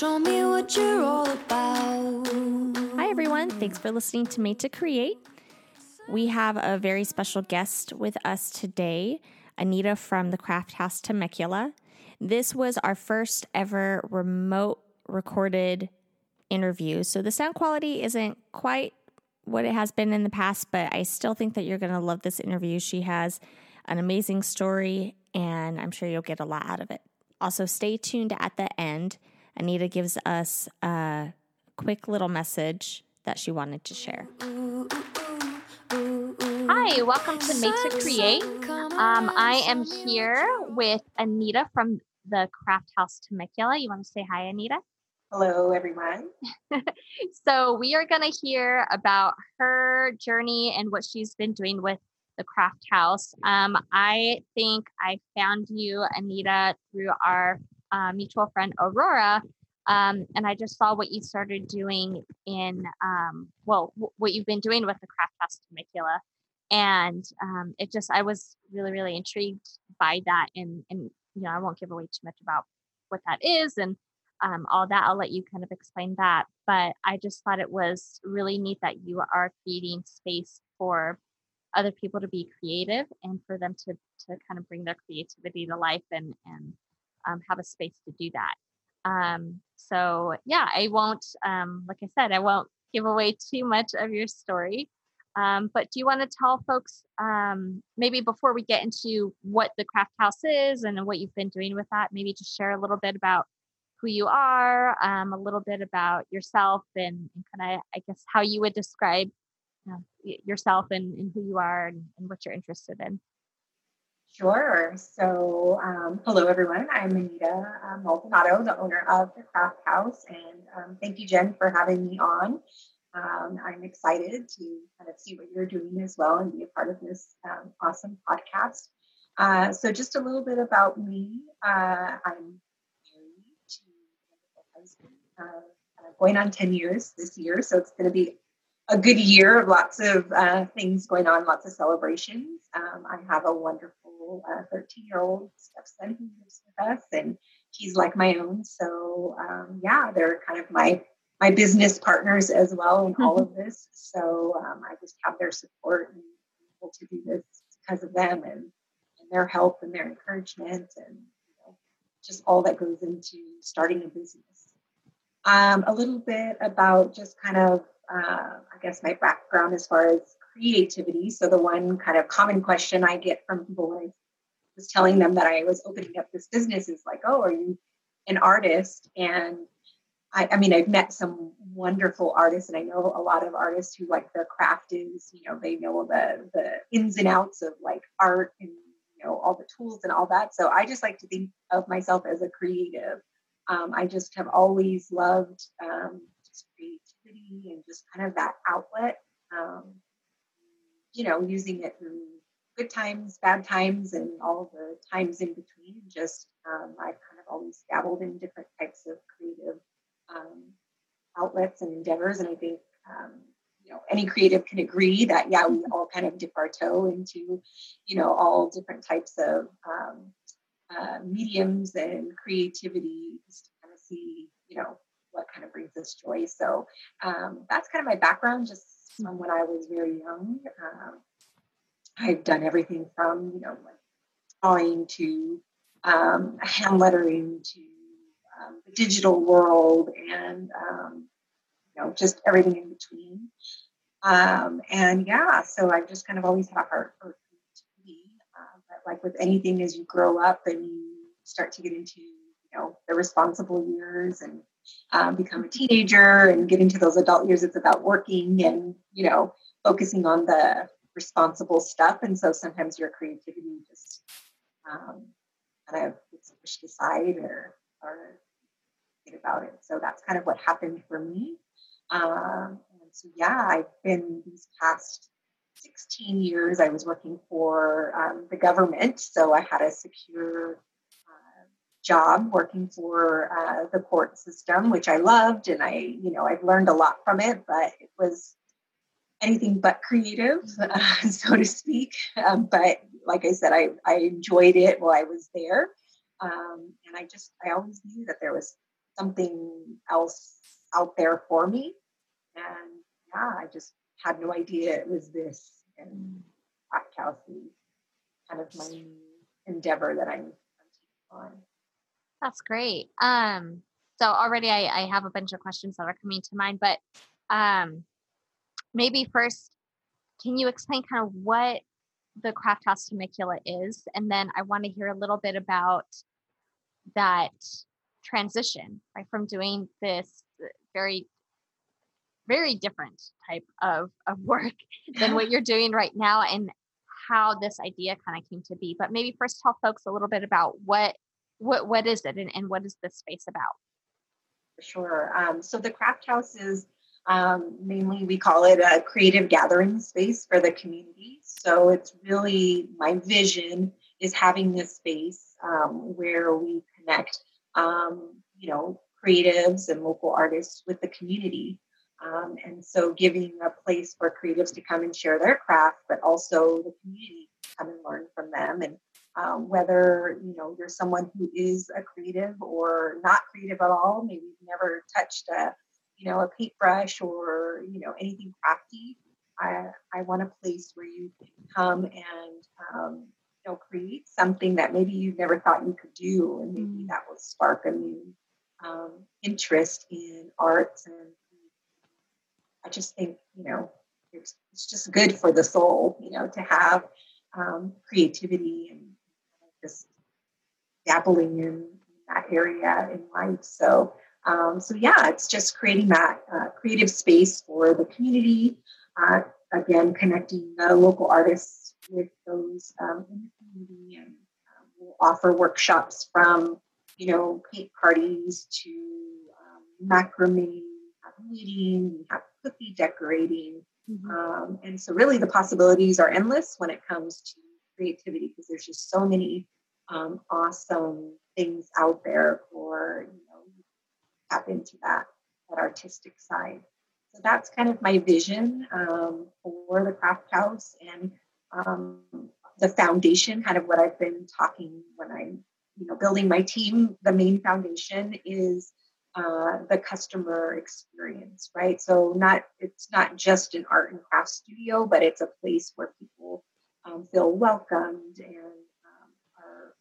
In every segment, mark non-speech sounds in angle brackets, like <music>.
show me what you're all about. Hi, everyone. Thanks for listening to Made to Create. We have a very special guest with us today, Anita from the Craft House Temecula. This was our first ever remote recorded interview. So the sound quality isn't quite what it has been in the past, but I still think that you're going to love this interview. She has an amazing story, and I'm sure you'll get a lot out of it. Also, stay tuned at the end. Anita gives us a quick little message that she wanted to share. Hi, welcome to Made to Create. Um, I am here with Anita from the Craft House Temecula. You want to say hi, Anita? Hello, everyone. <laughs> so, we are going to hear about her journey and what she's been doing with the Craft House. Um, I think I found you, Anita, through our uh, mutual friend Aurora. Um, and I just saw what you started doing in, um, well, w- what you've been doing with the Craft House Temecula. And um, it just, I was really, really intrigued by that. And, and, you know, I won't give away too much about what that is and um, all that. I'll let you kind of explain that. But I just thought it was really neat that you are creating space for other people to be creative and for them to to kind of bring their creativity to life and and um, have a space to do that. Um, so yeah, I won't, um, like I said, I won't give away too much of your story. Um, but do you want to tell folks um, maybe before we get into what the craft house is and what you've been doing with that, maybe just share a little bit about who you are, um, a little bit about yourself, and, and kind of, I guess, how you would describe you know, yourself and, and, who you are and, and, what you're interested in. Sure. So, um, hello everyone. I'm Anita uh, Maldonado, the owner of the Craft House, and um, thank you, Jen, for having me on. Um, I'm excited to kind of see what you're doing as well and be a part of this um, awesome podcast. Uh, so, just a little bit about me. Uh, I'm married to a husband, uh, going on 10 years this year, so it's going to be a good year of lots of uh, things going on, lots of celebrations. Um, I have a wonderful 13 uh, year old stepson who lives with us, and he's like my own. So um, yeah, they're kind of my my business partners as well in all of <laughs> this. So um, I just have their support and able to do this because of them and, and their help and their encouragement and you know, just all that goes into starting a business. Um, a little bit about just kind of uh, I guess, my background as far as creativity. So the one kind of common question I get from people when I was telling them that I was opening up this business is like, "Oh, are you an artist?" And I, I mean, I've met some wonderful artists, and I know a lot of artists who like their craft is, you know, they know the the ins and outs of like art and you know all the tools and all that. So I just like to think of myself as a creative. Um, I just have always loved um, just and just kind of that outlet. Um, you know, using it through good times, bad times, and all the times in between. Just um, I've kind of always dabbled in different types of creative um, outlets and endeavors, and I think um, you know any creative can agree that yeah, we all kind of dip our toe into you know all different types of um, uh, mediums and creativity just to kind of see you know what kind of brings us joy. So um, that's kind of my background, just from when I was very young. Um, I've done everything from you know like drawing to um, hand lettering to um, the digital world, and um, you know just everything in between. And yeah, so I've just kind of always had a heart for creativity. Uh, but like with anything, as you grow up and you start to get into you know the responsible years and um, become a teenager and get into those adult years, it's about working and, you know, focusing on the responsible stuff. And so sometimes your creativity just um, kind of gets pushed aside or, or about it. So that's kind of what happened for me. Um, and so, yeah, I've been these past 16 years, I was working for um, the government. So I had a secure job working for uh, the court system, which I loved, and I, you know, I've learned a lot from it. But it was anything but creative, uh, <laughs> so to speak. Um, but like I said, I I enjoyed it while I was there, um, and I just I always knew that there was something else out there for me. And yeah, I just had no idea it was this. And House is kind of my endeavor that I'm, I'm on. That's great. Um, so already I, I have a bunch of questions that are coming to mind, but um, maybe first, can you explain kind of what the Craft House Temecula is? And then I want to hear a little bit about that transition, right, from doing this very, very different type of, of work <laughs> than what you're doing right now and how this idea kind of came to be. But maybe first tell folks a little bit about what what what is it and, and what is this space about? Sure. Um, so the craft house is um, mainly we call it a creative gathering space for the community. So it's really my vision is having this space um, where we connect, um, you know, creatives and local artists with the community. Um, and so giving a place for creatives to come and share their craft, but also the community to come and learn from them and um, whether you know you're someone who is a creative or not creative at all maybe you've never touched a you know a paintbrush or you know anything crafty i i want a place where you can come and um, you know create something that maybe you never thought you could do and maybe mm. that will spark a new um, interest in arts and i just think you know it's, it's just good for the soul you know to have um, creativity and just dabbling in that area in life. So, um, so yeah, it's just creating that uh, creative space for the community. Uh, again, connecting the local artists with those um, in the community, and um, we'll offer workshops from you know paint parties to um, macrame, have knitting, we have cookie decorating. Mm-hmm. Um, and so, really, the possibilities are endless when it comes to creativity because there's just so many um, awesome things out there for you know tap into that that artistic side. So that's kind of my vision um, for the craft house and um, the foundation. Kind of what I've been talking when I'm you know building my team. The main foundation is uh, the customer experience, right? So not it's not just an art and craft studio, but it's a place where people um, feel welcomed and um, are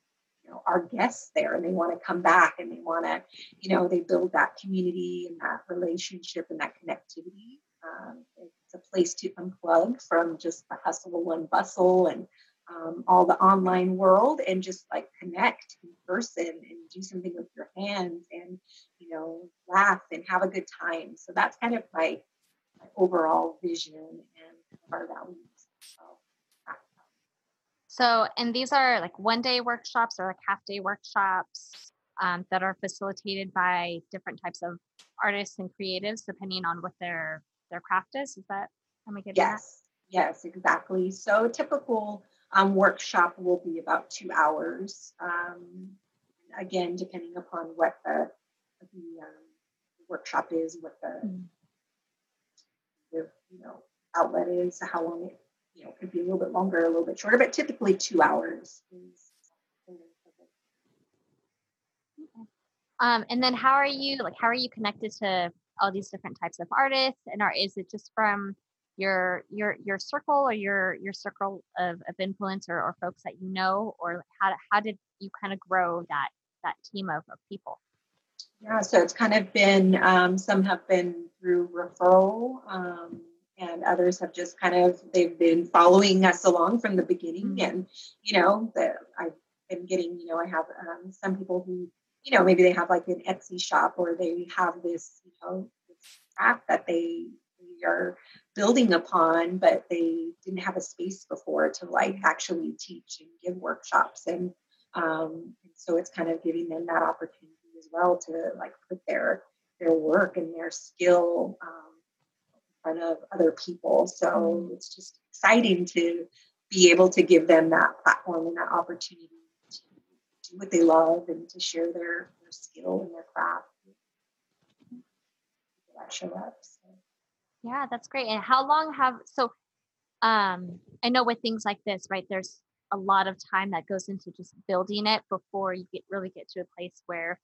you know are guests there and they want to come back and they want to you know they build that community and that relationship and that connectivity. Um, it's a place to unplug from just the hustle and bustle and um, all the online world and just like connect in person and do something with your hands and you know laugh and have a good time. So that's kind of my, my overall vision and our values so, so, and these are like one day workshops or like half day workshops um, that are facilitated by different types of artists and creatives, depending on what their their craft is. Is that am I getting Yes, that? yes, exactly. So, a typical um, workshop will be about two hours. Um, again, depending upon what the the um, workshop is, what the, mm-hmm. the you know outlet is, how long it you know, could be a little bit longer, a little bit shorter, but typically two hours is. Um, and then how are you like how are you connected to all these different types of artists? And are is it just from your your your circle or your your circle of, of influence or, or folks that you know? Or how, how did you kind of grow that that team of, of people? Yeah so it's kind of been um, some have been through referral um, and others have just kind of they've been following us along from the beginning mm-hmm. and you know the, i've been getting you know i have um, some people who you know maybe they have like an etsy shop or they have this you know this craft that they, they are building upon but they didn't have a space before to like mm-hmm. actually teach and give workshops and um, so it's kind of giving them that opportunity as well to like put their their work and their skill um, front of other people. So mm. it's just exciting to be able to give them that platform and that opportunity to do what they love and to share their, their skill and their craft. That show up. So. Yeah, that's great. And how long have so um I know with things like this, right? There's a lot of time that goes into just building it before you get really get to a place where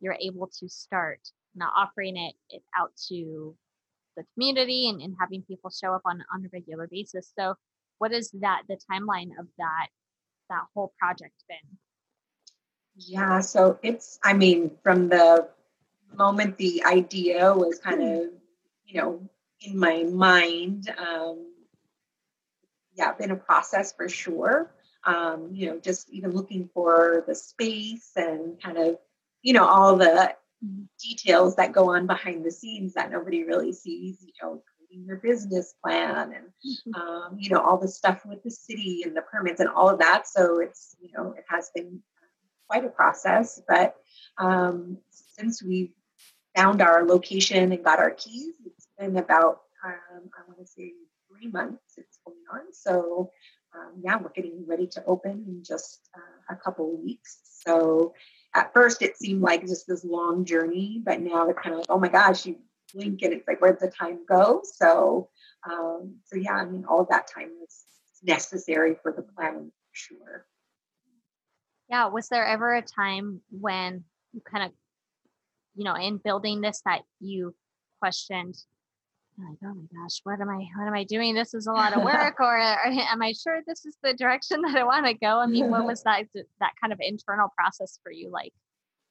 you're able to start not offering it, it out to the community and, and having people show up on, on a regular basis. So what is that the timeline of that that whole project been? Yeah, so it's I mean, from the moment the idea was kind hmm. of, you know, in my mind, um, yeah, been a process for sure. Um, you know, just even looking for the space and kind of, you know, all the details that go on behind the scenes that nobody really sees, you know, creating your business plan and, mm-hmm. um, you know, all the stuff with the city and the permits and all of that. So it's, you know, it has been quite a process. But um, since we found our location and got our keys, it's been about, um, I want to say, three months it's going on. So, um, yeah, we're getting ready to open in just uh, a couple weeks. So, at first it seemed like just this long journey, but now it's kind of like, oh my gosh, you blink and it's like, where'd the time go? So, um, so yeah, I mean, all that time was necessary for the planning for sure. Yeah. Was there ever a time when you kind of, you know, in building this that you questioned, like, oh my gosh, what am I, what am I doing? This is a lot of <laughs> work, or, or <laughs> am I sure this is the direction <laughs> that I want to go? I mean, what was that, that kind of internal process for you like?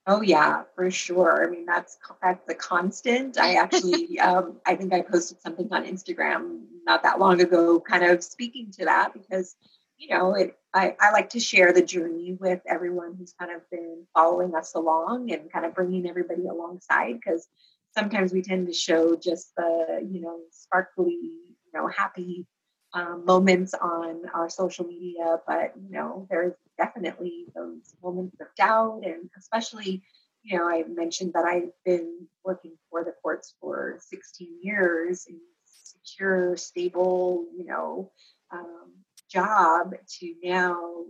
Oh yeah, for sure. I mean, that's that's the constant. I actually, um, I think I posted something on Instagram not that long ago, kind of speaking to that because, you know, it. I, I like to share the journey with everyone who's kind of been following us along and kind of bringing everybody alongside because sometimes we tend to show just the you know sparkly you know happy um, moments on our social media but you know there's definitely those moments of doubt and especially you know i mentioned that i've been working for the courts for 16 years in secure stable you know um, job to now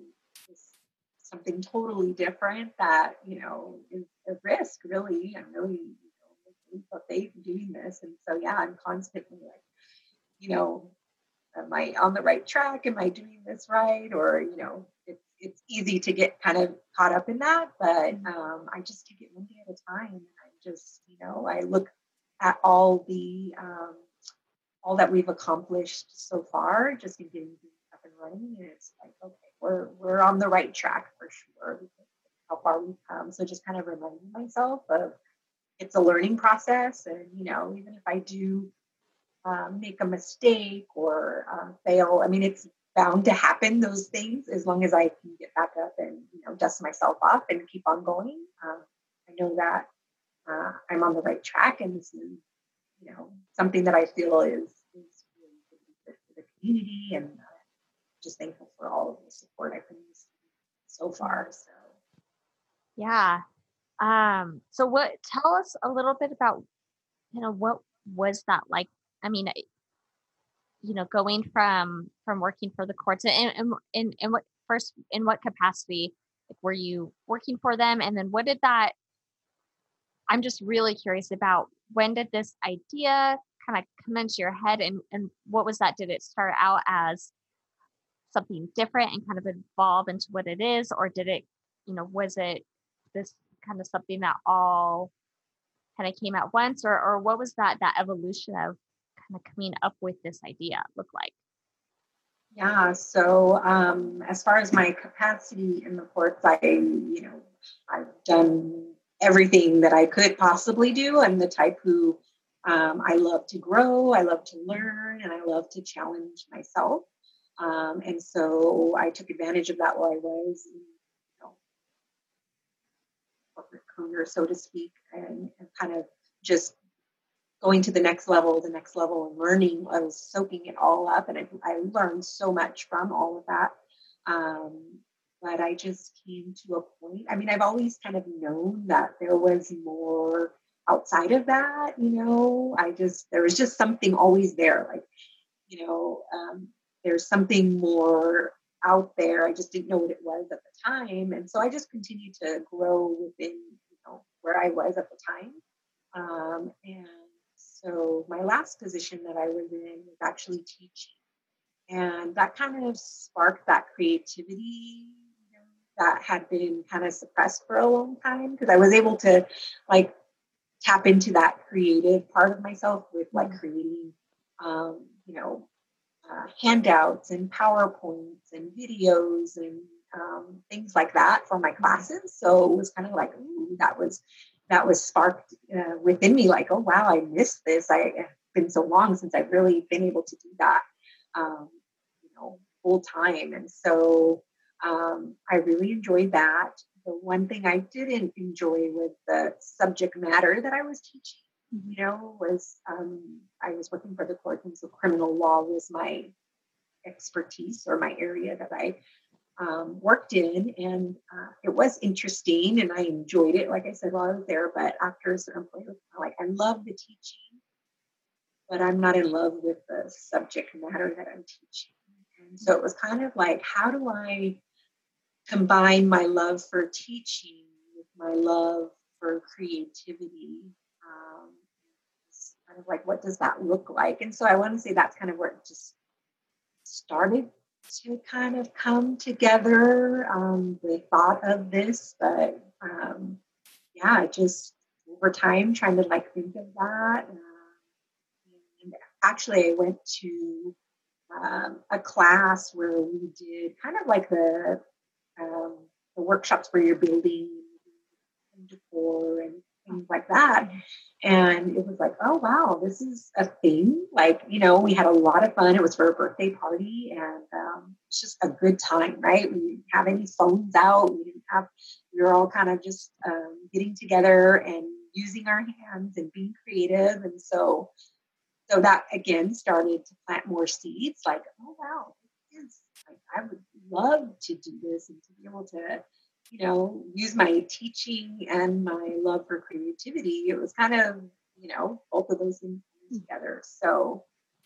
something totally different that you know is a risk really. I'm really but they've been doing this. And so, yeah, I'm constantly like, you know, am I on the right track? Am I doing this right? Or, you know, it's, it's easy to get kind of caught up in that, but um, I just take it one day at a time. And I just, you know, I look at all the, um, all that we've accomplished so far, just in getting up and running. And it's like, okay, we're, we're on the right track for sure. How far we've come. So just kind of reminding myself of it's a learning process. And, you know, even if I do um, make a mistake or uh, fail, I mean, it's bound to happen, those things, as long as I can get back up and, you know, dust myself off and keep on going. Um, I know that uh, I'm on the right track and this is, you know, something that I feel is, is really good for the community and uh, just thankful for all of the support I've been so far. So, yeah, um, so what tell us a little bit about, you know, what was that like? I mean, you know, going from from working for the courts and and in in what first in what capacity like, were you working for them? And then what did that I'm just really curious about when did this idea kind of come into your head and, and what was that? Did it start out as something different and kind of evolve into what it is? Or did it, you know, was it this kind of something that all kind of came at once or or what was that that evolution of kind of coming up with this idea look like? Yeah so um as far as my capacity in the courts i you know i've done everything that i could possibly do. I'm the type who um, i love to grow i love to learn and i love to challenge myself. Um, and so i took advantage of that while i was corporate career, so to speak, and, and kind of just going to the next level, the next level, and learning. I was soaking it all up, and I, I learned so much from all of that. Um, but I just came to a point. I mean, I've always kind of known that there was more outside of that. You know, I just there was just something always there, like you know, um, there's something more out there. I just didn't know what it was at the time. And so I just continued to grow within, you know, where I was at the time. Um, and so my last position that I was in was actually teaching. And that kind of sparked that creativity that had been kind of suppressed for a long time because I was able to like tap into that creative part of myself with like mm-hmm. creating, um, you know, uh, handouts and PowerPoints and videos and um, things like that for my classes. So it was kind of like, ooh, that was that was sparked uh, within me. Like, oh wow, I missed this. I have been so long since I've really been able to do that, um, you know, full time. And so um, I really enjoyed that. The one thing I didn't enjoy with the subject matter that I was teaching, you know, was um, I was working for the court, and so criminal law was my expertise or my area that I um, worked in, and uh, it was interesting, and I enjoyed it. Like I said while I was there, but after a certain point, like I love the teaching, but I'm not in love with the subject matter that I'm teaching. And so it was kind of like, how do I combine my love for teaching with my love for creativity? Um, kind of like, what does that look like? And so I want to say that's kind of where it just started to kind of come together. Um, the thought of this, but um, yeah, just over time trying to like think of that. Uh, and actually, I went to um, a class where we did kind of like the um, the workshops where you're building and decor and things like that. And it was like, oh, wow, this is a thing. Like, you know, we had a lot of fun. It was for a birthday party and um, it's just a good time, right? We didn't have any phones out. We didn't have, we were all kind of just um, getting together and using our hands and being creative. And so, so that again started to plant more seeds like, oh, wow, this is like, I would love to do this and to be able to you know, use my teaching and my love for creativity. It was kind of, you know, both of those things together. So,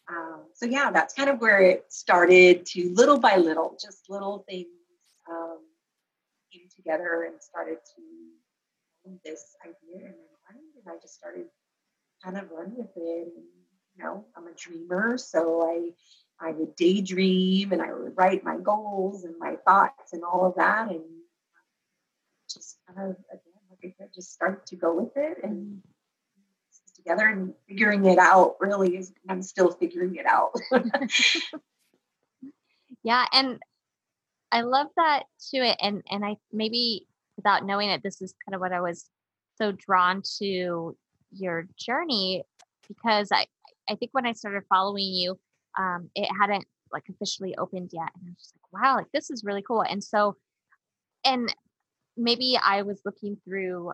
um, so yeah, that's kind of where it started to little by little, just little things um, came together and started to this idea in my mind. And I just started kind of run with it. And, you know, I'm a dreamer, so I I would daydream and I would write my goals and my thoughts and all of that. And just kind of again, like I said, just start to go with it and together and figuring it out really is I'm still figuring it out. <laughs> yeah, and I love that too. And and I maybe without knowing it, this is kind of what I was so drawn to your journey because I I think when I started following you, um, it hadn't like officially opened yet, and I was just like, wow, like this is really cool. And so, and maybe I was looking through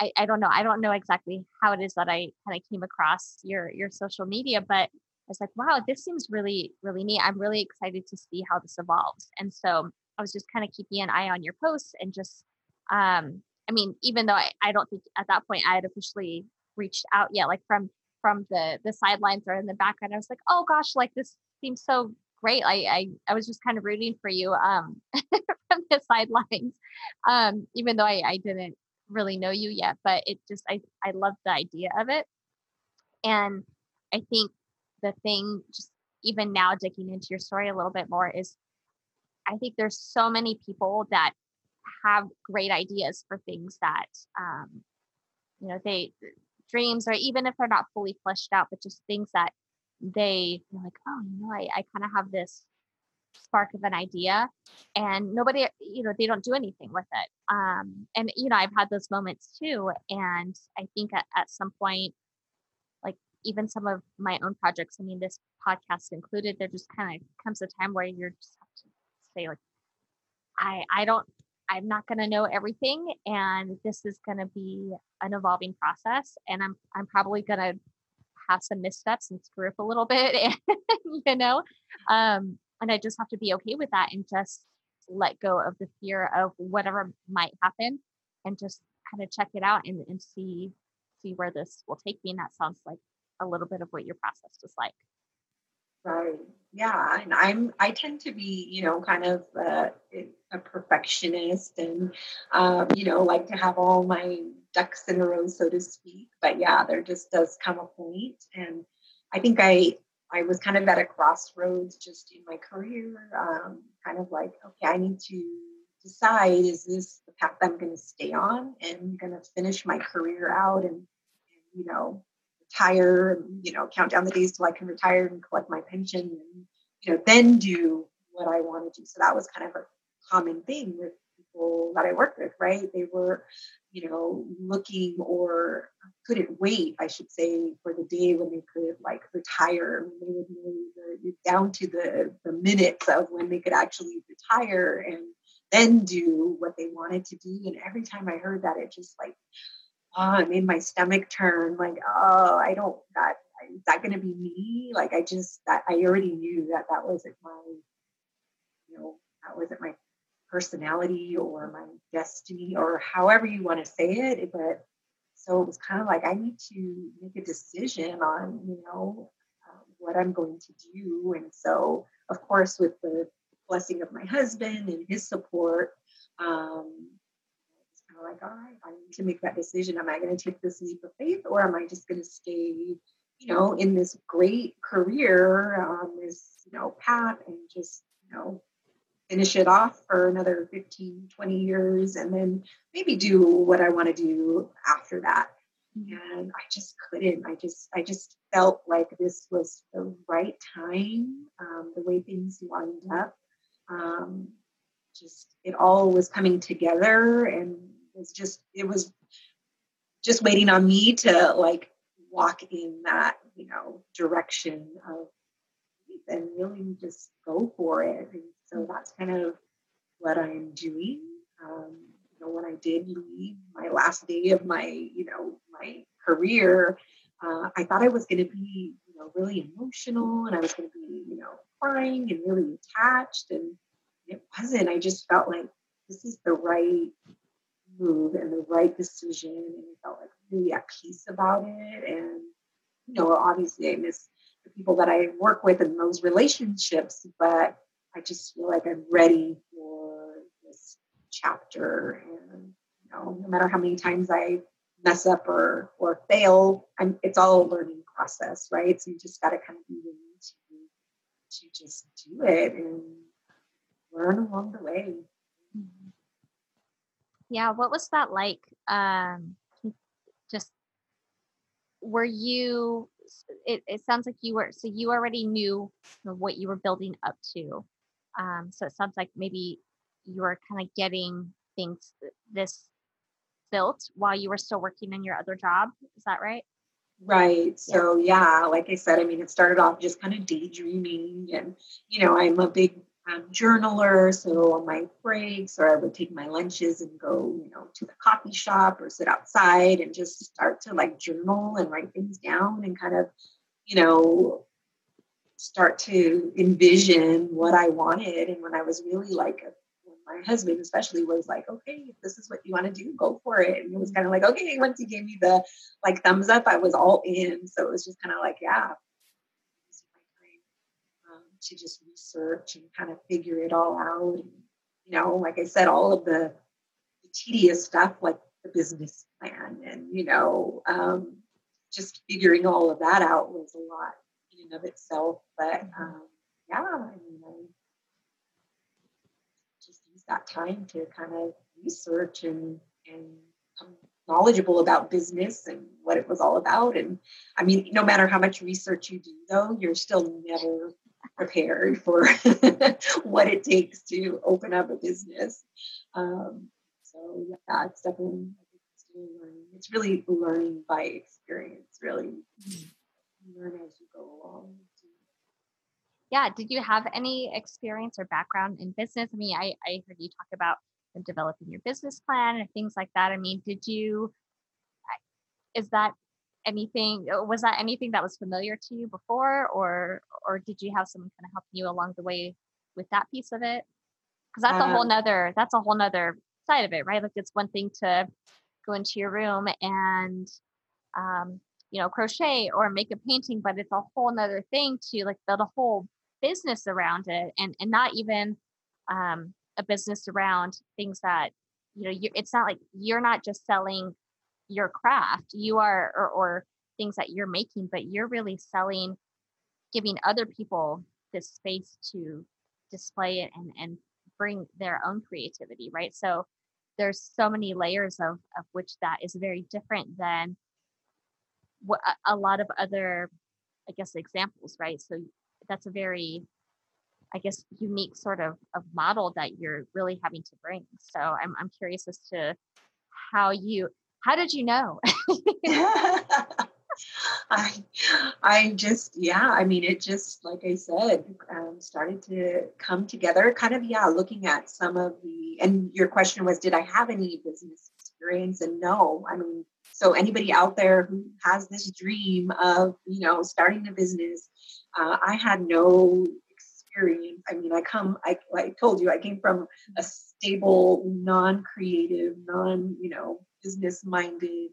I, I don't know. I don't know exactly how it is that I kind of came across your your social media, but I was like, wow, this seems really, really neat. I'm really excited to see how this evolves. And so I was just kind of keeping an eye on your posts and just um, I mean, even though I, I don't think at that point I had officially reached out yet, like from from the the sidelines or in the background, I was like, oh gosh, like this seems so great. I, I, I was just kind of rooting for you um, <laughs> from <laughs> the sidelines, um, even though I, I didn't really know you yet. But it just I I love the idea of it, and I think the thing just even now digging into your story a little bit more is I think there's so many people that have great ideas for things that um, you know they dreams or even if they're not fully fleshed out, but just things that they like, oh, you know, I, I kind of have this spark of an idea and nobody, you know, they don't do anything with it. Um, and, you know, I've had those moments too. And I think at, at some point, like even some of my own projects, I mean, this podcast included, there just kind of comes a time where you're just have to say like, I, I don't, I'm not going to know everything and this is going to be an evolving process and I'm I'm probably going to have some missteps and screw up a little bit and <laughs> you know um and i just have to be okay with that and just let go of the fear of whatever might happen and just kind of check it out and, and see see where this will take me and that sounds like a little bit of what your process was like right yeah and i'm i tend to be you know kind of a, a perfectionist and um, you know like to have all my ducks in a row, so to speak. But yeah, there just does come a point, and I think I I was kind of at a crossroads just in my career, um, kind of like, okay, I need to decide is this the path I'm going to stay on and going to finish my career out and, and, you know, retire and, you know, count down the days till I can retire and collect my pension and, you know, then do what I want to do. So that was kind of a common thing with people that I worked with, right? They were, you know, looking or couldn't wait, I should say, for the day when they could like retire. When they would know down to the, the minutes of when they could actually retire and then do what they wanted to do. And every time I heard that, it just like, oh, it made my stomach turn. Like, oh, I don't, that, is that going to be me? Like, I just, that I already knew that that wasn't my, you know, that wasn't my personality or my destiny or however you want to say it. But so it was kind of like I need to make a decision on, you know, uh, what I'm going to do. And so, of course, with the blessing of my husband and his support, um, it's kind of like, all right, I need to make that decision. Am I going to take this leap of faith or am I just going to stay, you know, in this great career on this, you know, path and just, you know, finish it off for another 15, 20 years, and then maybe do what I want to do after that. And I just couldn't. I just, I just felt like this was the right time, um, the way things lined up. Um, just it all was coming together, and it was just, it was just waiting on me to like walk in that, you know, direction of and really just go for it. And so that's kind of what I'm doing. Um, you know, when I did leave my last day of my, you know, my career, uh, I thought I was going to be, you know, really emotional and I was going to be, you know, crying and really attached. And it wasn't. I just felt like this is the right move and the right decision. And I felt like really at peace about it. And, you know, obviously I miss the people that I work with and those relationships, but I just feel like I'm ready for this chapter. And you know, no matter how many times I mess up or or fail, I'm, it's all a learning process, right? So you just got to kind of be willing to to just do it and learn along the way. Yeah, what was that like? Um, just were you? It, it sounds like you were so you already knew what you were building up to um, so it sounds like maybe you were kind of getting things this built while you were still working in your other job. Is that right? Right. So yeah, like I said, I mean, it started off just kind of daydreaming, and you know, I'm a big um, journaler. So on my breaks, or I would take my lunches and go, you know, to the coffee shop or sit outside and just start to like journal and write things down and kind of, you know, start to envision what I wanted. And when I was really like, my husband especially was like, okay, if this is what you want to do, go for it. And it was kind of like, okay, once he gave me the like thumbs up, I was all in. So it was just kind of like, yeah, um, to just research and kind of figure it all out. And, you know, like I said, all of the, the tedious stuff, like the business plan and, you know, um, just figuring all of that out was a lot in of itself. But mm-hmm. um, yeah, I mean, I just use that time to kind of research and and become knowledgeable about business and what it was all about. And I mean, no matter how much research you do, though, you're still never prepared for <laughs> what it takes to open up a business. Um, so yeah, it's definitely it's really learning by experience, really. Mm-hmm learn as you go along. Yeah. Did you have any experience or background in business? I mean, I, I heard you talk about developing your business plan and things like that. I mean, did you, is that anything, uh, was that anything that was familiar to you before or, or did you have someone kind of helping you along the way with that piece of it? Cause that's a whole um nother, that's a whole nother side of it, right? Like it's one thing to go into your room and um, you know crochet or make a painting but it's a whole nother thing to like build a whole business around it and and not even um, a business around things that you know you, it's not like you're not just selling your craft you are or, or things that you're making but you're really selling giving other people this space to display it and and bring their own creativity, right? So there's so many layers of of which that is very different than a, lot of other, I guess, examples, right? So that's a very I guess unique sort of, of model that you're really having to bring. So I'm I'm curious as to how you how did you know? <laughs> I, I just, yeah, I mean, it just, like I said, um, started to come together. Kind of, yeah, looking at some of the, and your question was, did I have any business experience? And no, I mean, so anybody out there who has this dream of, you know, starting a business, uh, I had no experience. I mean, I come, I, I told you, I came from a stable, non-creative, non, you know, business-minded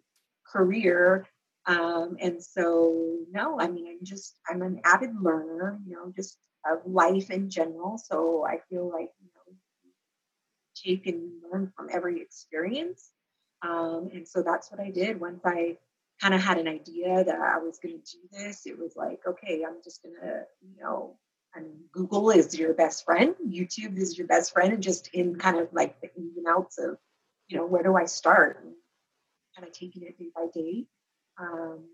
career. Um, and so, no, I mean, I'm just, I'm an avid learner, you know, just of life in general. So I feel like, you know, take and learn from every experience. Um, and so that's what I did once I kind of had an idea that I was going to do this. It was like, okay, I'm just going to, you know, Google is your best friend, YouTube is your best friend, and just in kind of like the ins and outs of, you know, where do I start? And kind of taking it day by day. Um,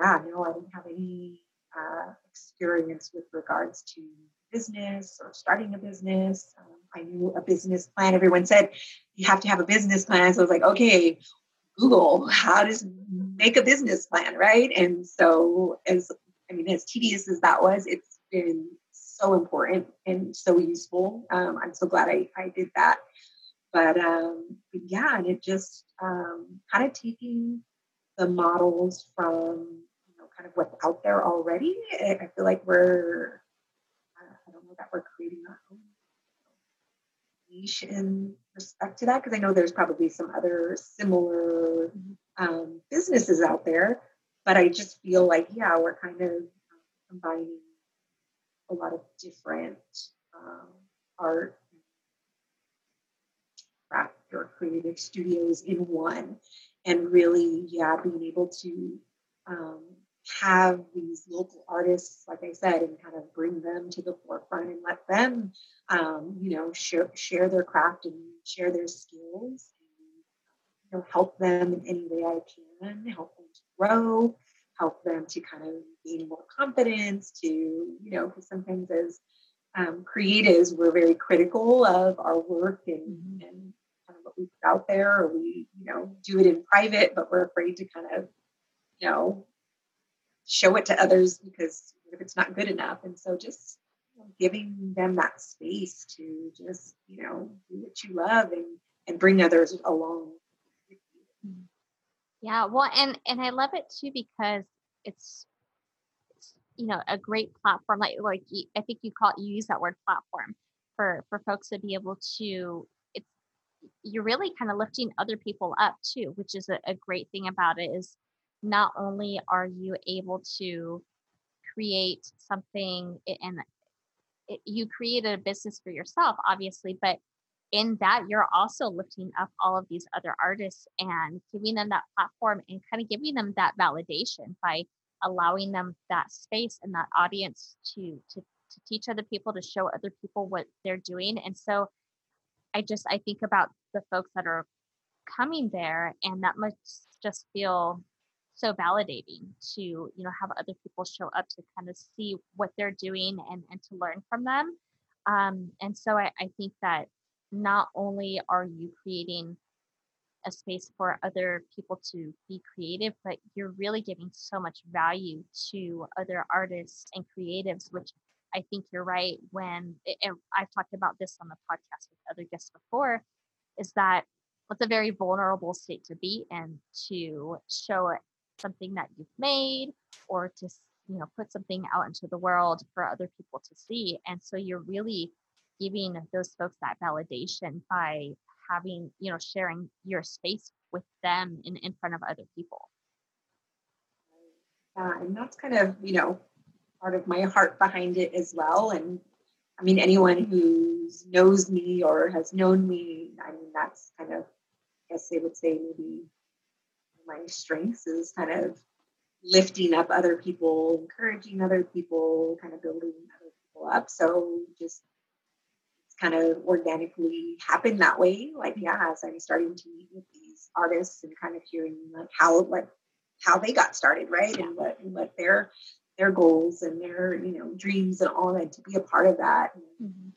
yeah, no, I didn't have any uh, experience with regards to business or starting a business. Um, I knew a business plan. Everyone said you have to have a business plan. So I was like, okay, Google, how does make a business plan, right? And so, as I mean, as tedious as that was, it's been so important and so useful. Um, I'm so glad I, I did that. But, um, but yeah, and it just um, kind of taking the models from you know kind of what's out there already. I feel like we're know that we're creating our own niche in respect to that because I know there's probably some other similar um, businesses out there, but I just feel like yeah, we're kind of combining a lot of different um, art, craft, or creative studios in one, and really, yeah, being able to um, have these local artists, like I said, and kind of bring them to the forefront and let them, um, you know, share share their craft and share their skills, and, you know, help them in any way I can, help them to grow, help them to kind of gain more confidence to, you know, because sometimes as um, creatives, we're very critical of our work and, mm-hmm. and kind of what we put out there, or we, you know, do it in private, but we're afraid to kind of, you know, show it to others because if it's not good enough. And so just giving them that space to just, you know, do what you love and, and bring others along yeah, well, and and I love it too because it's, it's you know a great platform. Like like you, I think you call it, you use that word platform for for folks to be able to. It's you're really kind of lifting other people up too, which is a, a great thing about it. Is not only are you able to create something and you created a business for yourself, obviously, but in that you're also lifting up all of these other artists and giving them that platform and kind of giving them that validation by allowing them that space and that audience to to to teach other people to show other people what they're doing. And so i just i think about the folks that are coming there and that must just feel so validating to you know have other people show up to kind of see what they're doing and and to learn from them um, and so I, I think that not only are you creating a space for other people to be creative, but you're really giving so much value to other artists and creatives, which I think you're right. When I've talked about this on the podcast with other guests before, is that it's a very vulnerable state to be in to show something that you've made or to you know put something out into the world for other people to see and so you're really giving those folks that validation by having, you know, sharing your space with them in, in front of other people. Yeah, and that's kind of, you know, part of my heart behind it as well. And I mean, anyone who knows me or has known me, I mean, that's kind of, I guess they would say maybe my strengths is kind of lifting up other people, encouraging other people, kind of building other people up. So just kind of organically happened that way. Like, yeah, as I'm starting to meet with these artists and kind of hearing like how like how they got started, right? And what and what their their goals and their, you know, dreams and all that to be a part of that. And, mm-hmm.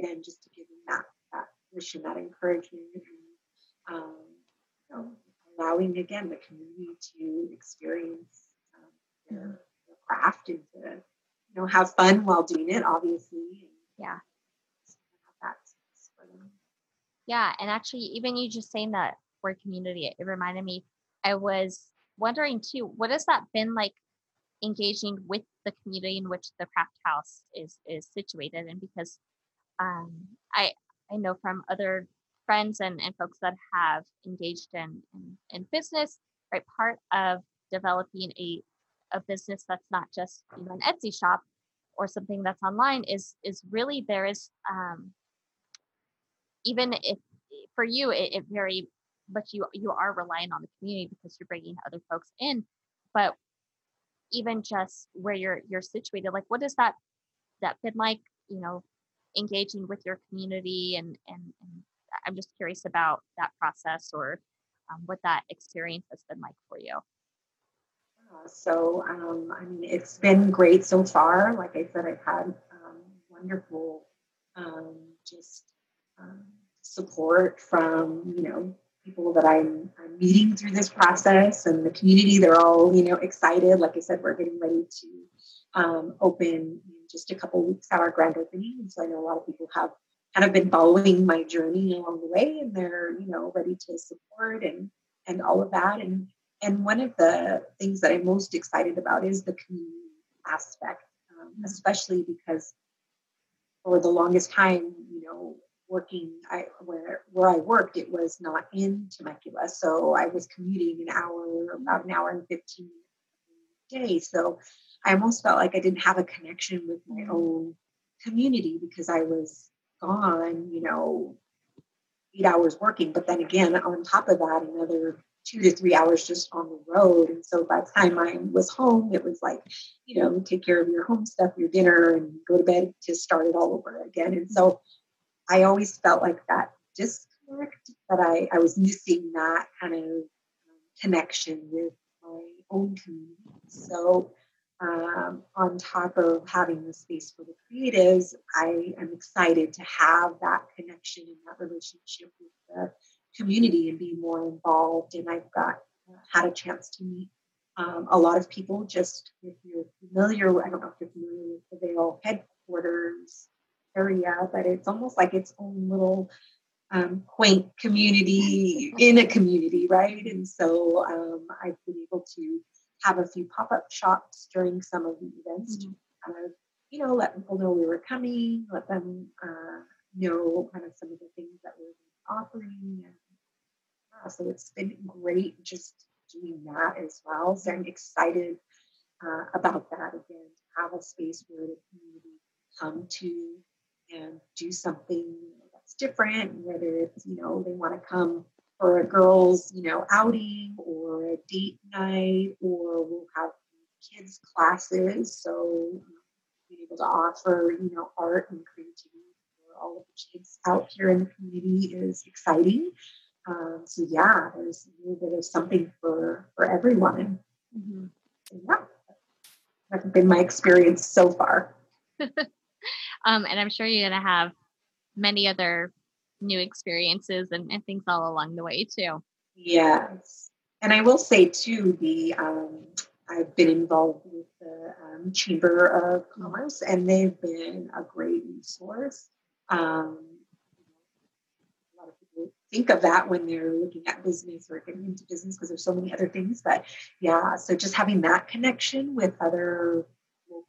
Again, just to give them that that mission, that encouragement, and um, you know, allowing again the community to experience um, their, mm-hmm. their craft and to you know have fun while doing it, obviously. Yeah. Yeah, and actually, even you just saying that word community, it reminded me. I was wondering too, what has that been like engaging with the community in which the craft house is is situated and because um, I I know from other friends and, and folks that have engaged in, in, in business, right? Part of developing a a business that's not just you know an Etsy shop or something that's online is is really there is um, even if for you it, it very but you you are relying on the community because you're bringing other folks in but even just where you're you're situated like what has that that been like you know engaging with your community and and, and i'm just curious about that process or um, what that experience has been like for you so um, i mean it's been great so far like i said i've had um, wonderful um, just um, support from you know people that I'm, I'm, meeting through this process and the community. They're all, you know, excited. Like I said, we're getting ready to um, open in just a couple weeks our grand opening. So I know a lot of people have kind of been following my journey along the way and they're, you know, ready to support and and all of that. And and one of the things that I'm most excited about is the community aspect, um, especially because for the longest time, you know, working I, where where I worked, it was not in Temecula, so I was commuting an hour, about an hour and fifteen days. So I almost felt like I didn't have a connection with my mm. own community because I was gone, you know, eight hours working. But then again, on top of that, another two to three hours just on the road. And so by the time I was home, it was like, you know, take care of your home stuff, your dinner, and go to bed to start it all over again. And so I always felt like that disconnect, that I, I was missing that kind of connection with my own community. So, um, on top of having the space for the creatives, I am excited to have that connection and that relationship with the community and be more involved. And I've got uh, had a chance to meet um, a lot of people. Just if you're familiar, I don't know if you're familiar with the Vail headquarters area, but it's almost like its own little um, quaint community in a community, right? And so um, I've been able to have a few pop up shops during some of the events mm-hmm. to kind of, you know, let people know we were coming, let them uh, know kind of some of the things that we're offering. And, uh, so it's been great just doing that as well. So I'm excited uh, about that again, to have a space where the community come to and do something that's different, whether it's, you know, they want to come for a girls, you know, outing or a date night, or we'll have kids classes. So um, being able to offer, you know, art and creativity for all of the kids out here in the community is exciting. Um, so yeah, there's a little bit of something for for everyone. Mm-hmm. yeah, that's been my experience so far. <laughs> Um, and I'm sure you're going to have many other new experiences and, and, things all along the way too. Yes. And I will say too, the um, I've been involved with the um, Chamber of Commerce, and they've been a great resource. Um, a lot of people think of that when they're looking at business or getting into business because there's so many other things. But yeah, so just having that connection with other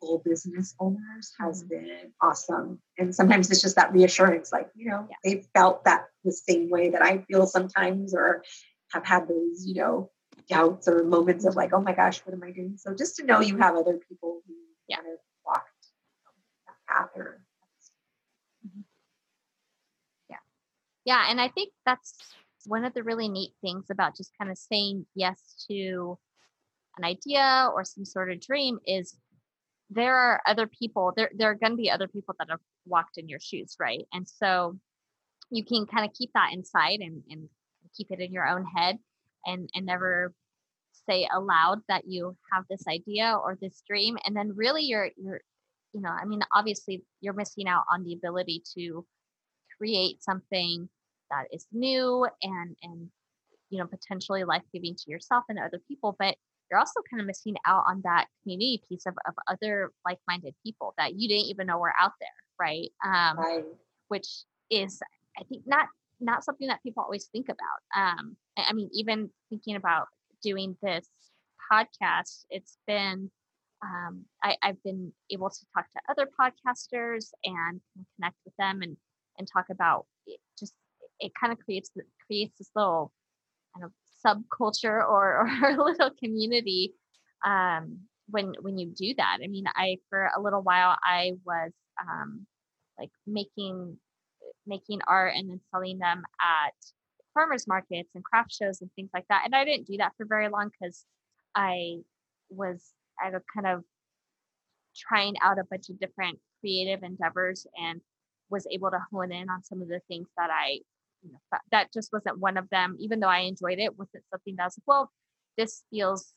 local business owners has mm-hmm. been awesome. And sometimes it's just that reassurance, like, you know, yeah. they've felt that the same way that I feel sometimes, or have had those, you know, doubts or moments of like, oh my gosh, what am I doing? So just to know you have other people who yeah. kind of walked that path or mm-hmm. yeah. Yeah. And I think that's one of the really neat things about just kind of saying yes to an idea or some sort of dream is there are other people there there are going to be other people that have walked in your shoes, right? And so you can kind of keep that inside and, and keep it in your own head and and never say aloud that you have this idea or this dream and then really you're you're you know i mean obviously you're missing out on the ability to create something that is new and and you know potentially life-giving to yourself and other people but you're also kind of missing out on that community piece of, of other like-minded people that you didn't even know were out there right um right. which is i think not not something that people always think about um I mean even thinking about doing this podcast it's been um, I, I've been able to talk to other podcasters and connect with them and and talk about it just it kind of creates creates this little kind of subculture or, <laughs> or a little community um, when when you do that. I mean, I for a little while I was um, like making making art and then selling them at farmers markets and craft shows and things like that. And I didn't do that for very long because I was I was kind of trying out a bunch of different creative endeavors and was able to hone in on some of the things that I you know, that, that just wasn't one of them. Even though I enjoyed it, wasn't something that was like, well, this feels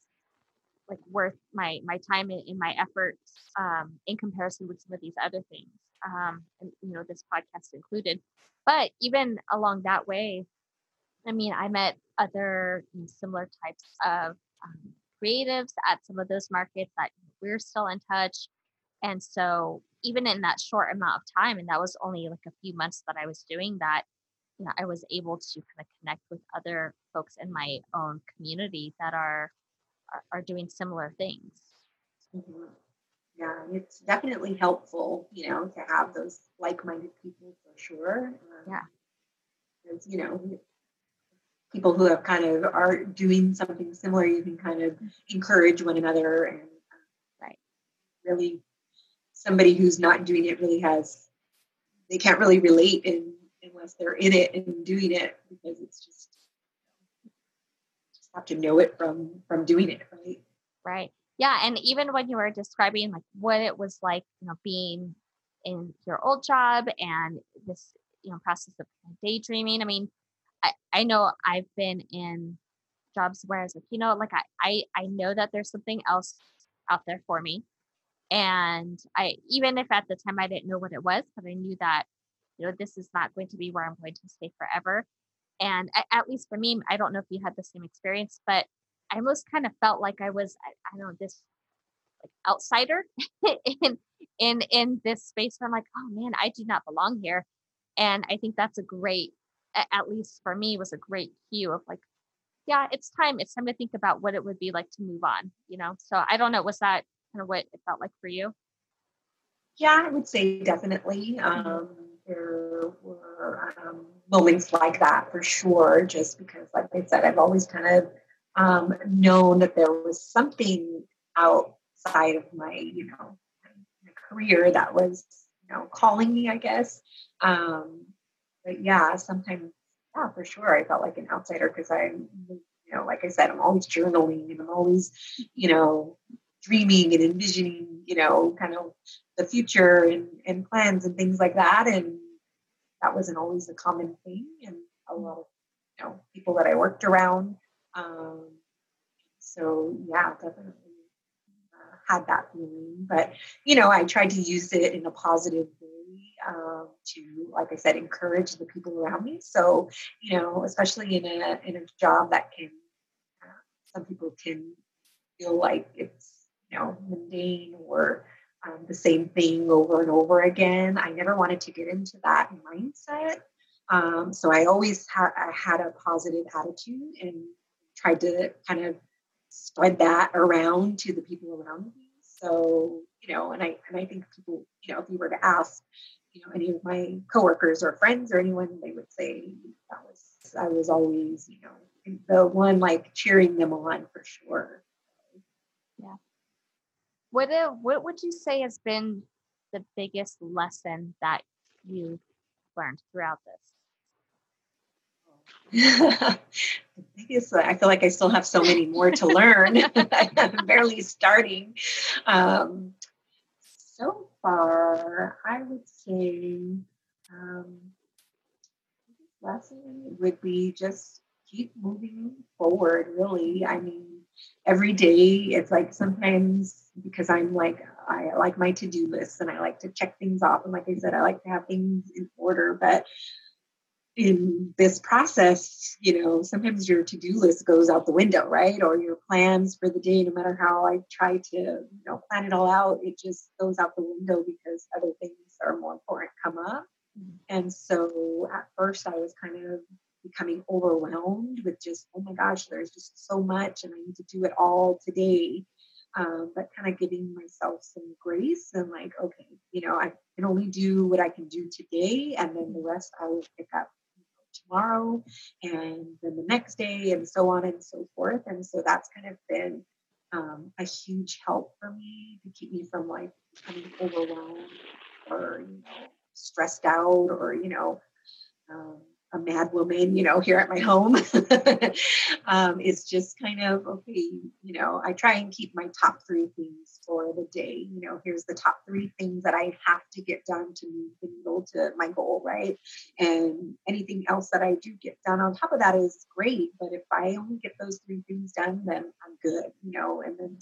like worth my my time and, and my efforts um, in comparison with some of these other things. Um, and you know, this podcast included. But even along that way, I mean, I met other you know, similar types of um, creatives at some of those markets that we're still in touch. And so, even in that short amount of time, and that was only like a few months that I was doing that, you know, I was able to kind of connect with other folks in my own community that are are, are doing similar things. Mm-hmm. Yeah, it's definitely helpful, you know, to have those like-minded people for sure. Um, yeah, because you know, people who have kind of are doing something similar, you can kind of encourage one another and right, really somebody who's not doing it really has they can't really relate in, unless they're in it and doing it because it's just just have to know it from from doing it right right. Yeah, and even when you were describing like what it was like, you know, being in your old job and this, you know, process of daydreaming. I mean, I, I know I've been in jobs where I was like, you know, like I, I I know that there's something else out there for me. And I even if at the time I didn't know what it was, but I knew that, you know, this is not going to be where I'm going to stay forever. And at least for me, I don't know if you had the same experience, but I almost kind of felt like I was, I, I don't know, this like outsider <laughs> in in in this space where I'm like, oh man, I do not belong here. And I think that's a great, at least for me, was a great cue of like, yeah, it's time. It's time to think about what it would be like to move on. You know. So I don't know. Was that kind of what it felt like for you? yeah i would say definitely um, there were um, moments like that for sure just because like i said i've always kind of um, known that there was something outside of my you know my career that was you know calling me i guess. Um, but yeah sometimes yeah for sure i felt like an outsider because i'm you know like i said i'm always journaling and i'm always you know dreaming and envisioning you know kind of the future and, and plans and things like that. And that wasn't always a common thing and a lot of you know people that i worked around um, so yeah, definitely uh, had that feeling. But you know, I tried to use it in a positive way um, to, like I said, encourage the people around me. So you know, especially in a in a job that can, uh, some people can feel like it's you know mundane or um, the same thing over and over again. I never wanted to get into that mindset. Um, so I always ha- I had a positive attitude and tried to kind of spread that around to the people around me. So, you know, and I and I think people, you know, if you were to ask, you know, any of my coworkers or friends or anyone, they would say that was I was always, you know, the one like cheering them on for sure. Yeah. What uh, what would you say has been the biggest lesson that you learned throughout this? <laughs> biggest, I feel like I still have so many more to learn. <laughs> I'm barely starting. Um, so far, I would say um, lesson would be just keep moving forward, really. I mean, every day it's like sometimes because I'm like, I like my to do lists and I like to check things off. And like I said, I like to have things in order. But in this process, you know, sometimes your to do list goes out the window, right? Or your plans for the day, no matter how I try to, you know, plan it all out, it just goes out the window because other things are more important come up. Mm-hmm. And so at first I was kind of becoming overwhelmed with just, oh my gosh, there's just so much and I need to do it all today. Um, but kind of giving myself some grace and like, okay, you know, I can only do what I can do today, and then the rest I will pick up tomorrow, and then the next day, and so on and so forth. And so that's kind of been um, a huge help for me to keep me from like becoming overwhelmed or you know stressed out or you know um, a mad woman, you know, here at my home. <laughs> um, it's just kind of okay, you know, I try and keep my top three things for the day. You know, here's the top three things that I have to get done to move the needle to my goal, right? And anything else that I do get done on top of that is great. But if I only get those three things done, then I'm good, you know, and then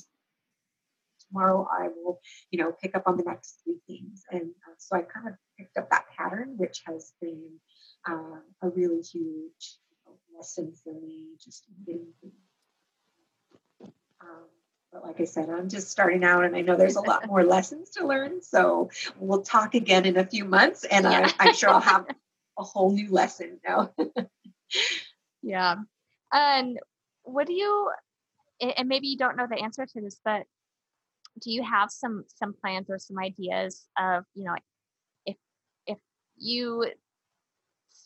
tomorrow I will, you know, pick up on the next three things. And uh, so I kind of picked up that pattern, which has been um, a really huge you know, lesson for me, just getting. Um, but like I said, I'm just starting out, and I know there's a lot more <laughs> lessons to learn. So we'll talk again in a few months, and yeah. I, I'm sure I'll have <laughs> a whole new lesson now. <laughs> yeah. And what do you? And maybe you don't know the answer to this, but do you have some some plans or some ideas of you know if if you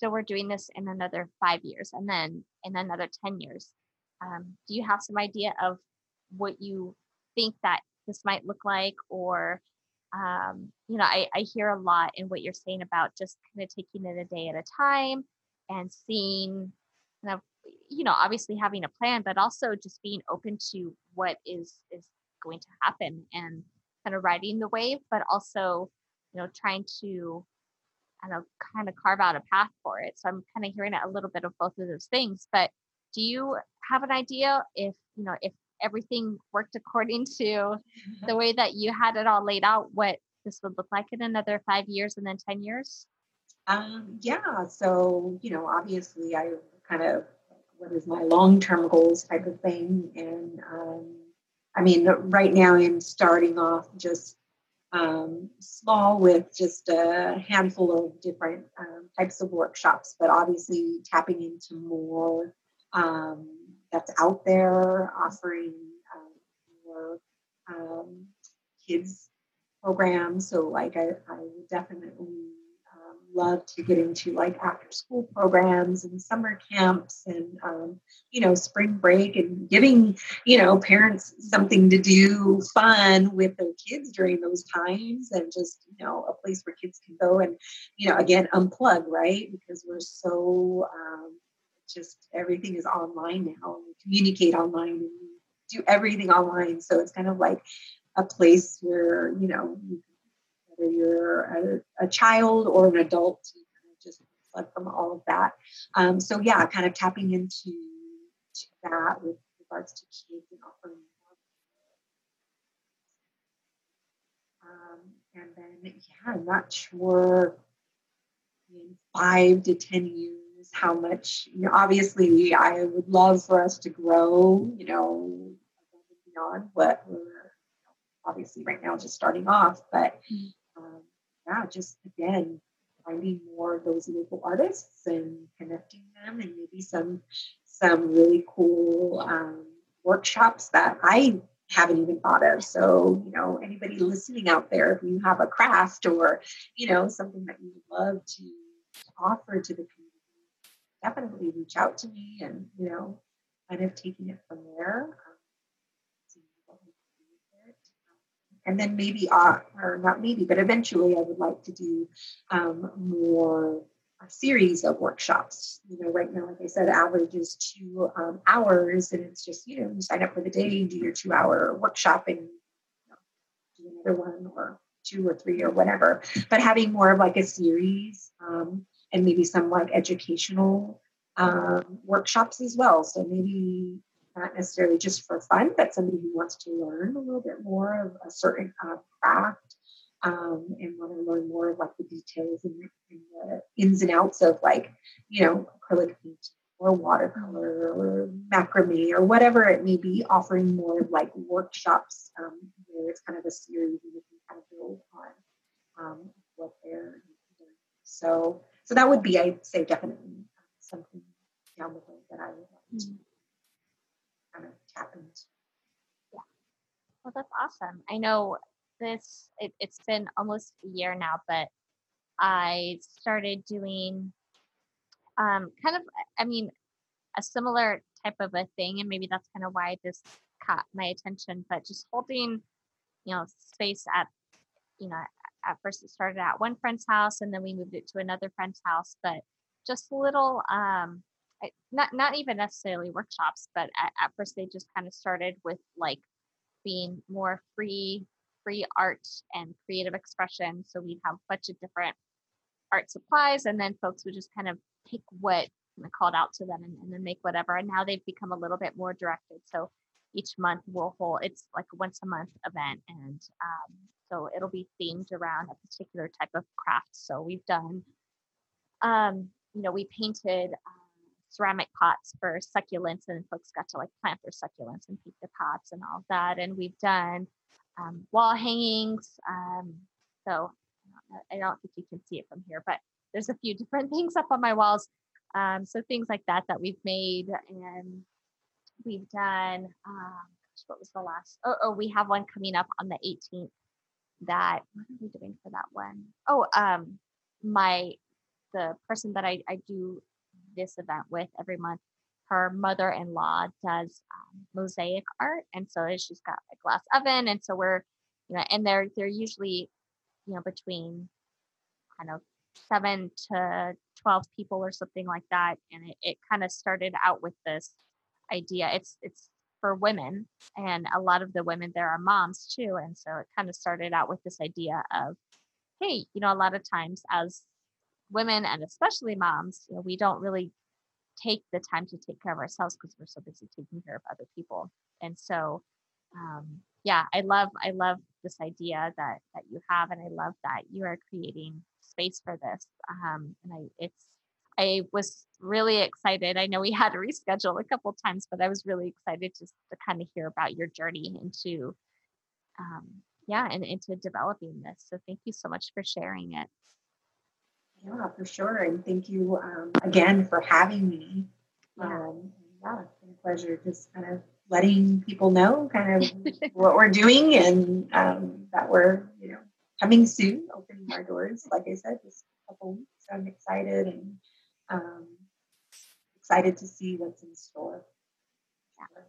still were doing this in another five years and then in another 10 years. Um, do you have some idea of what you think that this might look like or um, you know I, I hear a lot in what you're saying about just kind of taking it a day at a time and seeing kind of you know obviously having a plan but also just being open to what is is going to happen and kind of riding the wave, but also, you know, trying to I don't kind of carve out a path for it. So I'm kind of hearing a little bit of both of those things. But do you have an idea if, you know, if everything worked according to the way that you had it all laid out, what this would look like in another five years and then 10 years? Um, yeah. So, you know, obviously I kind of what is my long-term goals type of thing. And um, I mean, right now I'm starting off just um, small with just a handful of different um, types of workshops, but obviously tapping into more um, that's out there, offering um, more um, kids programs. So, like, I, I definitely love to get into like after school programs and summer camps and um, you know spring break and giving you know parents something to do fun with their kids during those times and just you know a place where kids can go and you know again unplug right? Because we're so um, just everything is online now we communicate online and do everything online. So it's kind of like a place where you know you whether you're a, a child or an adult, to kind of just reflect from all of that. Um, so yeah, kind of tapping into that with regards to kids and offering um, and then yeah, I'm not sure in five to ten years how much you know obviously I would love for us to grow, you know, beyond what we're obviously right now just starting off, but um, yeah, just again, finding more of those local artists and connecting them and maybe some some really cool um, workshops that I haven't even thought of. So, you know, anybody listening out there, if you have a craft or, you know, something that you love to offer to the community, definitely reach out to me and, you know, kind of taking it from there. And then maybe, uh, or not maybe, but eventually I would like to do um, more a series of workshops. You know, right now, like I said, average is two um, hours, and it's just you know, you sign up for the day, do your two-hour workshop, and you know, do another one, or two or three or whatever, but having more of like a series um, and maybe some like educational um, workshops as well. So maybe not necessarily just for fun, but somebody who wants to learn a little bit more of a certain uh, craft um, and want to learn more of like the details and, and, the ins and outs of like, you know, acrylic paint or watercolor or macrame or whatever it may be, offering more like workshops um, where it's kind of a series and you can kind of build on um, what they're doing. So, so that would be, I'd say, definitely something down the road that I would like to kind Yeah. Well, that's awesome. I know this, it, it's been almost a year now, but I started doing um, kind of, I mean, a similar type of a thing. And maybe that's kind of why this caught my attention, but just holding, you know, space at, you know, at first it started at one friend's house and then we moved it to another friend's house, but just little, um, not not even necessarily workshops, but at, at first they just kind of started with like being more free free art and creative expression. So we'd have a bunch of different art supplies, and then folks would just kind of pick what called out to them and, and, then make whatever. And now they've become a little bit more directed. So each month we'll hold it's like a once a month event, and um, so it'll be themed around a particular type of craft. So we've done, um, you know, we painted. Ceramic pots for succulents and folks got to like plant their succulents and keep the pots and all that and we've done um, wall hangings um, so I don't think you can see it from here but there's a few different <laughs> things up on my walls um, so things like that that we've made and we've done um, what was the last oh, oh we have one coming up on the 18th that what are we doing for that one? Oh, um my the person that I, I do this event with every month, her mother-in-law does um, mosaic art, and so she's got a glass oven, and so we're, you know, and they're they're usually, you know, between kind of seven to 12 people or something like that and it, it kind of started out with this idea. It's it's for women and a lot of the women there are moms too and so it kind of started out with this idea of hey you know a lot of times as women and especially moms, you know, we don't really take the time to take care of ourselves because we're so busy taking care of other people. And so, um, yeah, I love I love this idea that that you have, and I love that you are creating space for this. Um, and I it's I was really excited. I know we <laughs> had to reschedule a couple times, but I was really excited just to kind of hear about your journey into um, yeah and into developing this. So thank you so much for sharing it. Yeah, for sure. And thank you um, again for having me. Yeah. Um, yeah, it's been a pleasure just kind of letting people know kind of <laughs> what we're doing and um, that we're, you know, coming soon, opening our doors, like I said, just a couple weeks. So I'm excited and um, excited to see what's in store. Yeah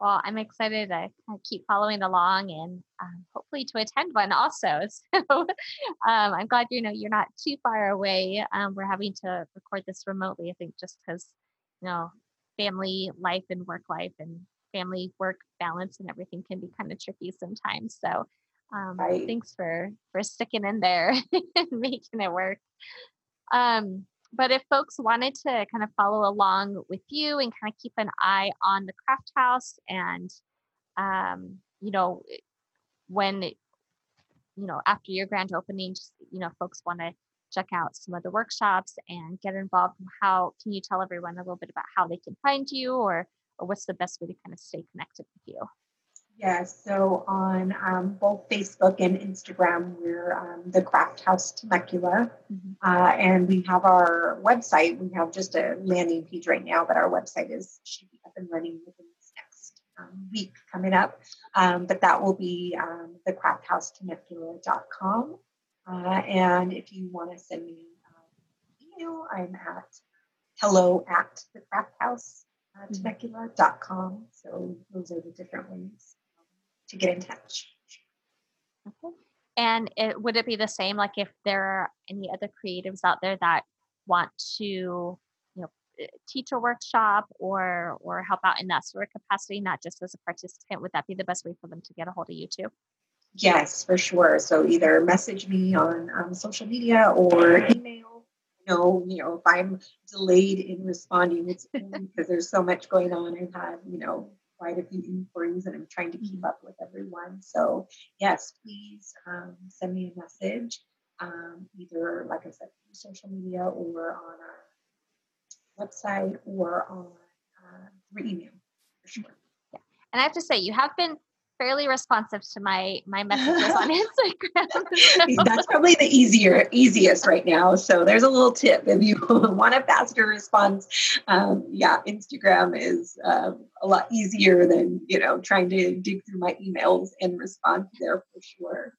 well, I'm excited to keep following along and um, hopefully to attend one also. <laughs> So um, I'm glad you know you're not too far away. Um, we're having to record this remotely, I think, just because you know family life and work life and family work balance and everything can be kind of tricky sometimes. So um, right. thanks for for sticking in there <laughs> and making it work. Um, but if folks wanted to kind of follow along with you and kind of keep an eye on the craft house and um, you know when you know after your grand opening just you know folks want to check out some of the workshops and get involved how can you tell everyone a little bit about how they can find you or or what's the best way to kind of stay connected with you Yes, so on um, both Facebook and Instagram, we're um, the Craft House Temecula. Mm-hmm. Uh, and we have our website. We have just a landing page right now, but our website is should be up and running within this next um, week coming up. Um, but that will be um, the crafthousetemecula.com. Uh, and if you want to send me an email, I'm at hello at the craft house uh, mm-hmm. temecula.com. So those are the different ways to get in touch. Okay. And it, would it be the same, like if there are any other creatives out there that want to, you know, eh, teach a workshop or or help out in that sort of capacity, not just as a participant, would that be the best way for them to get a hold of you too? Yes, for sure. So either message me on um, social media or email. You know, you know, if I'm delayed in responding, it's because there's so much going on. I've had, you know, quite a few inquiries and I'm trying to keep up with everyone. So yes, please um, send me a message, um, either like I said, through social media or on our website or on uh, through email for sure. Yeah. And I have to say, you have been fairly responsive to my my messages on <laughs> Instagram. So. <laughs> That's probably the easier easiest right now. So there's a little tip if you <laughs> want a faster response. Um, yeah, Instagram is um, a lot easier than you know trying to dig through my emails and respond there for sure.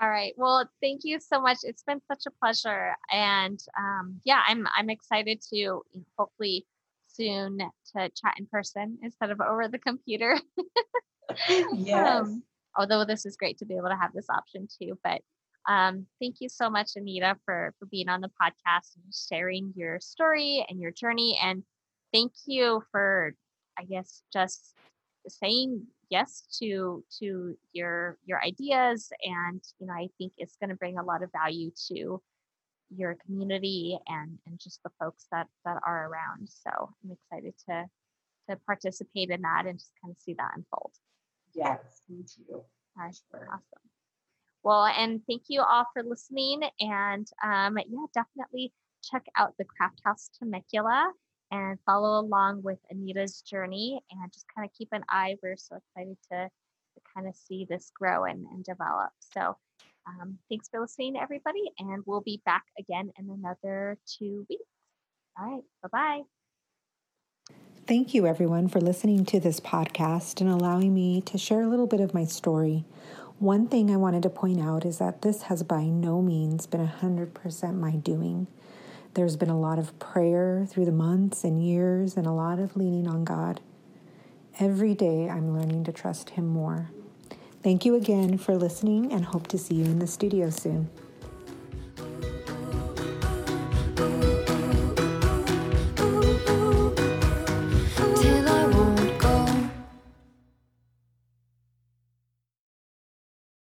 All right. Well, thank you so much. It's been such a pleasure, and um, yeah, I'm I'm excited to hopefully soon to chat in person instead of over the computer. <laughs> yes. Um, although this is great to be able to have this option too. But um, thank you so much, Anita, for for being on the podcast and sharing your story and your journey. And thank you for, I guess, just saying yes to to your your ideas. And you know, I think it's going to bring a lot of value to your community and and just the folks that that are around. So I'm excited to to participate in that and just kind of see that unfold. Yes, me too. Sure. Awesome. Well, and thank you all for listening. And um, yeah, definitely check out the Craft House Temecula and follow along with Anita's journey and just kind of keep an eye. We're so excited to, to kind of see this grow and, and develop. So um, thanks for listening, everybody. And we'll be back again in another two weeks. All right. Bye bye. Thank you, everyone, for listening to this podcast and allowing me to share a little bit of my story. One thing I wanted to point out is that this has by no means been 100% my doing. There's been a lot of prayer through the months and years and a lot of leaning on God. Every day I'm learning to trust Him more. Thank you again for listening and hope to see you in the studio soon.